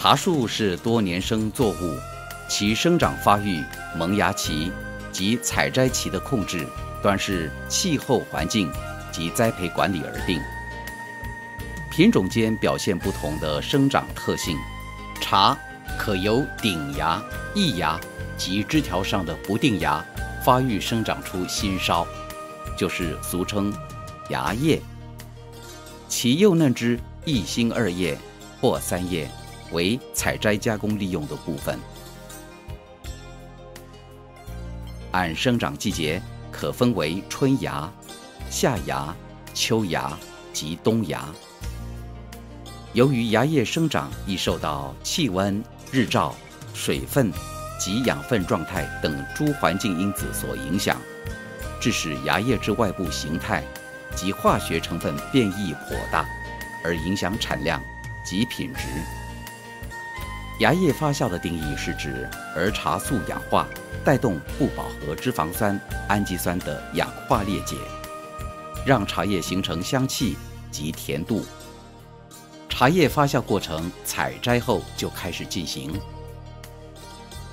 茶树是多年生作物，其生长发育、萌芽期及采摘期的控制，端视气候环境及栽培管理而定。品种间表现不同的生长特性，茶可由顶芽、异芽及枝条上的不定芽发育生长出新梢，就是俗称芽叶。其幼嫩枝一心二叶或三叶。为采摘加工利用的部分。按生长季节可分为春芽、夏芽、秋芽及冬芽。由于芽叶生长易受到气温、日照、水分及养分状态等诸环境因子所影响，致使芽叶之外部形态及化学成分变异颇大，而影响产量及品质。芽叶发酵的定义是指儿茶素氧化，带动不饱和脂肪酸、氨基酸的氧化裂解，让茶叶形成香气及甜度。茶叶发酵过程采摘后就开始进行，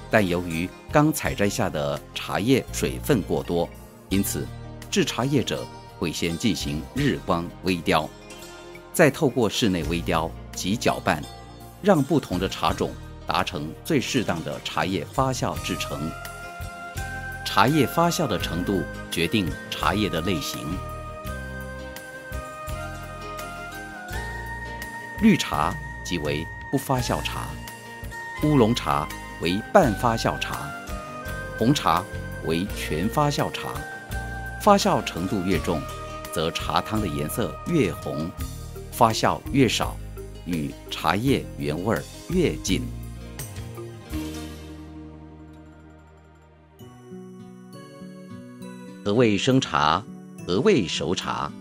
但由于刚采摘下的茶叶水分过多，因此制茶叶者会先进行日光微雕，再透过室内微雕及搅拌。让不同的茶种达成最适当的茶叶发酵制成。茶叶发酵的程度决定茶叶的类型。绿茶即为不发酵茶，乌龙茶为半发酵茶，红茶为全发酵茶。发酵程度越重，则茶汤的颜色越红；发酵越少。与茶叶原味越近。何谓生茶？何谓熟茶？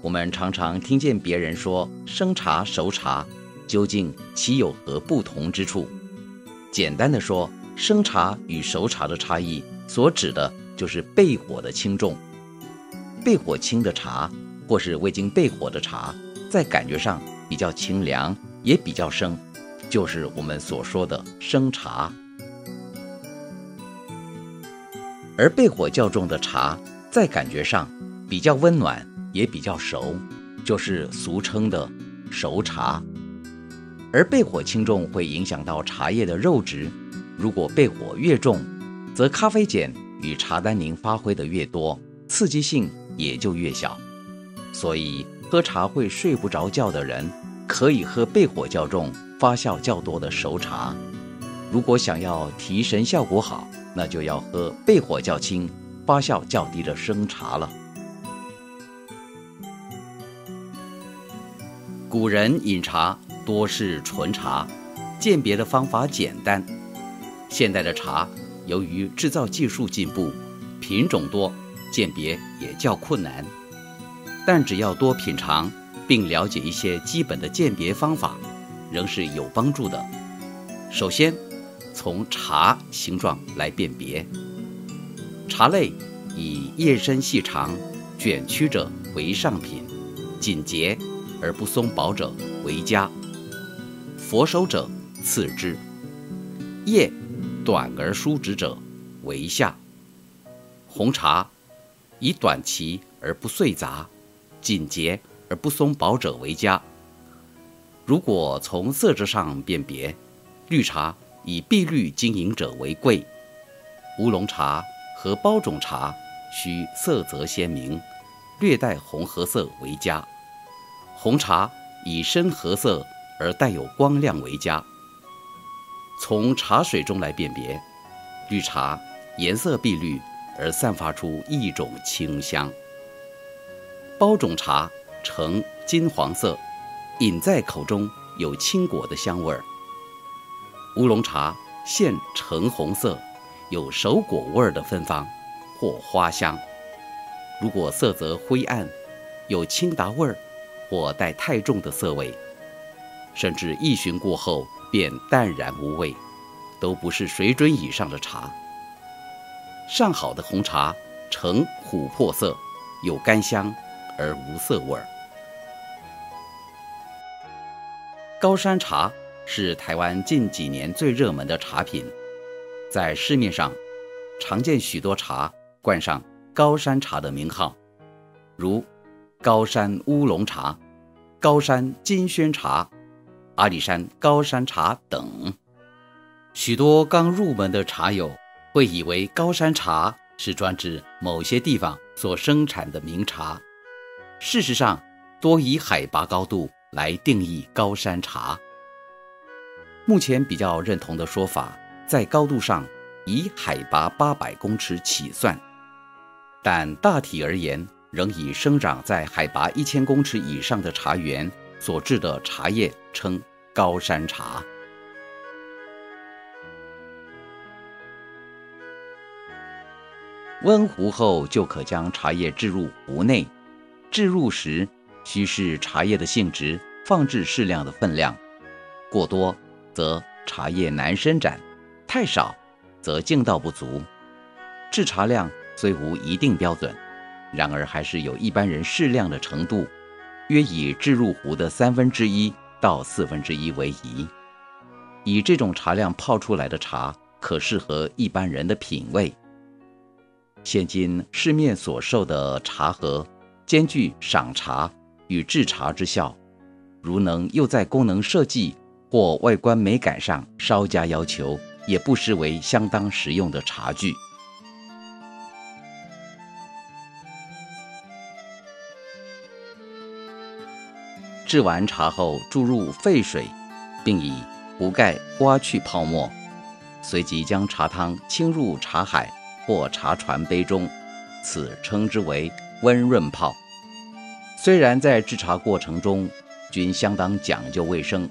我们常常听见别人说生茶、熟茶，究竟其有何不同之处？简单的说，生茶与熟茶的差异，所指的就是焙火的轻重。焙火轻的茶，或是未经焙火的茶，在感觉上。比较清凉，也比较生，就是我们所说的生茶。而焙火较重的茶，在感觉上比较温暖，也比较熟，就是俗称的熟茶。而焙火轻重会影响到茶叶的肉质，如果焙火越重，则咖啡碱与茶单宁发挥的越多，刺激性也就越小。所以喝茶会睡不着觉的人。可以喝焙火较重、发酵较多的熟茶。如果想要提神效果好，那就要喝焙火较轻、发酵较低的生茶了。古人饮茶多是纯茶，鉴别的方法简单。现代的茶由于制造技术进步，品种多，鉴别也较困难。但只要多品尝。并了解一些基本的鉴别方法，仍是有帮助的。首先，从茶形状来辨别。茶类以叶身细长、卷曲者为上品，紧结而不松薄者为佳，佛手者次之，叶短而疏直者为下。红茶以短齐而不碎杂，紧结。而不松薄者为佳。如果从色泽上辨别，绿茶以碧绿晶莹者为贵，乌龙茶和包种茶需色泽鲜明，略带红褐色为佳。红茶以深褐色而带有光亮为佳。从茶水中来辨别，绿茶颜色碧绿而散发出一种清香，包种茶。呈金黄色，饮在口中有青果的香味儿。乌龙茶现橙红色，有熟果味儿的芬芳或花香。如果色泽灰暗，有清达味儿或带太重的涩味，甚至一巡过后便淡然无味，都不是水准以上的茶。上好的红茶呈琥珀色，有干香而无涩味儿。高山茶是台湾近几年最热门的茶品，在市面上常见许多茶冠上高山茶的名号，如高山乌龙茶、高山金萱茶、阿里山高山茶等。许多刚入门的茶友会以为高山茶是专指某些地方所生产的名茶，事实上，多以海拔高度来定义高山茶。目前比较认同的说法，在高度上以海拔八百公尺起算，但大体而言，仍以生长在海拔一千公尺以上的茶园所制的茶叶称高山茶。温壶后就可将茶叶置入壶内，置入时需视茶叶的性质，放置适量的分量，过多。则茶叶难伸展，太少，则劲道不足。制茶量虽无一定标准，然而还是有一般人适量的程度，约以置入壶的三分之一到四分之一为宜。以这种茶量泡出来的茶，可适合一般人的品味。现今市面所售的茶盒，兼具赏茶与制茶之效，如能又在功能设计。或外观美感上稍加要求，也不失为相当实用的茶具。制完茶后，注入沸水，并以壶盖刮去泡沫，随即将茶汤倾入茶海或茶船杯中，此称之为温润泡。虽然在制茶过程中均相当讲究卫生。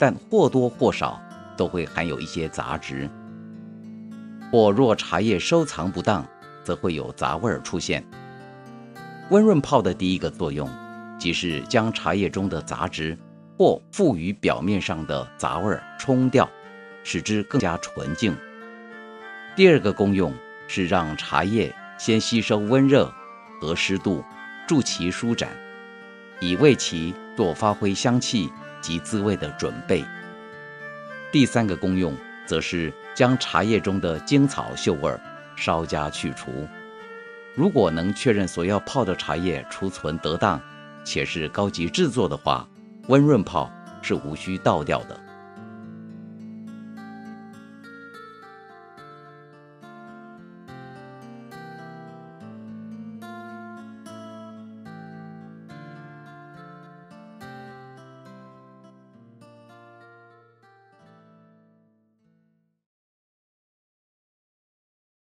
但或多或少都会含有一些杂质，或若茶叶收藏不当，则会有杂味儿出现。温润泡的第一个作用，即是将茶叶中的杂质或附于表面上的杂味儿冲掉，使之更加纯净。第二个功用是让茶叶先吸收温热和湿度，助其舒展，以为其做发挥香气。及滋味的准备。第三个功用，则是将茶叶中的精草嗅味稍加去除。如果能确认所要泡的茶叶储存得当，且是高级制作的话，温润泡是无需倒掉的。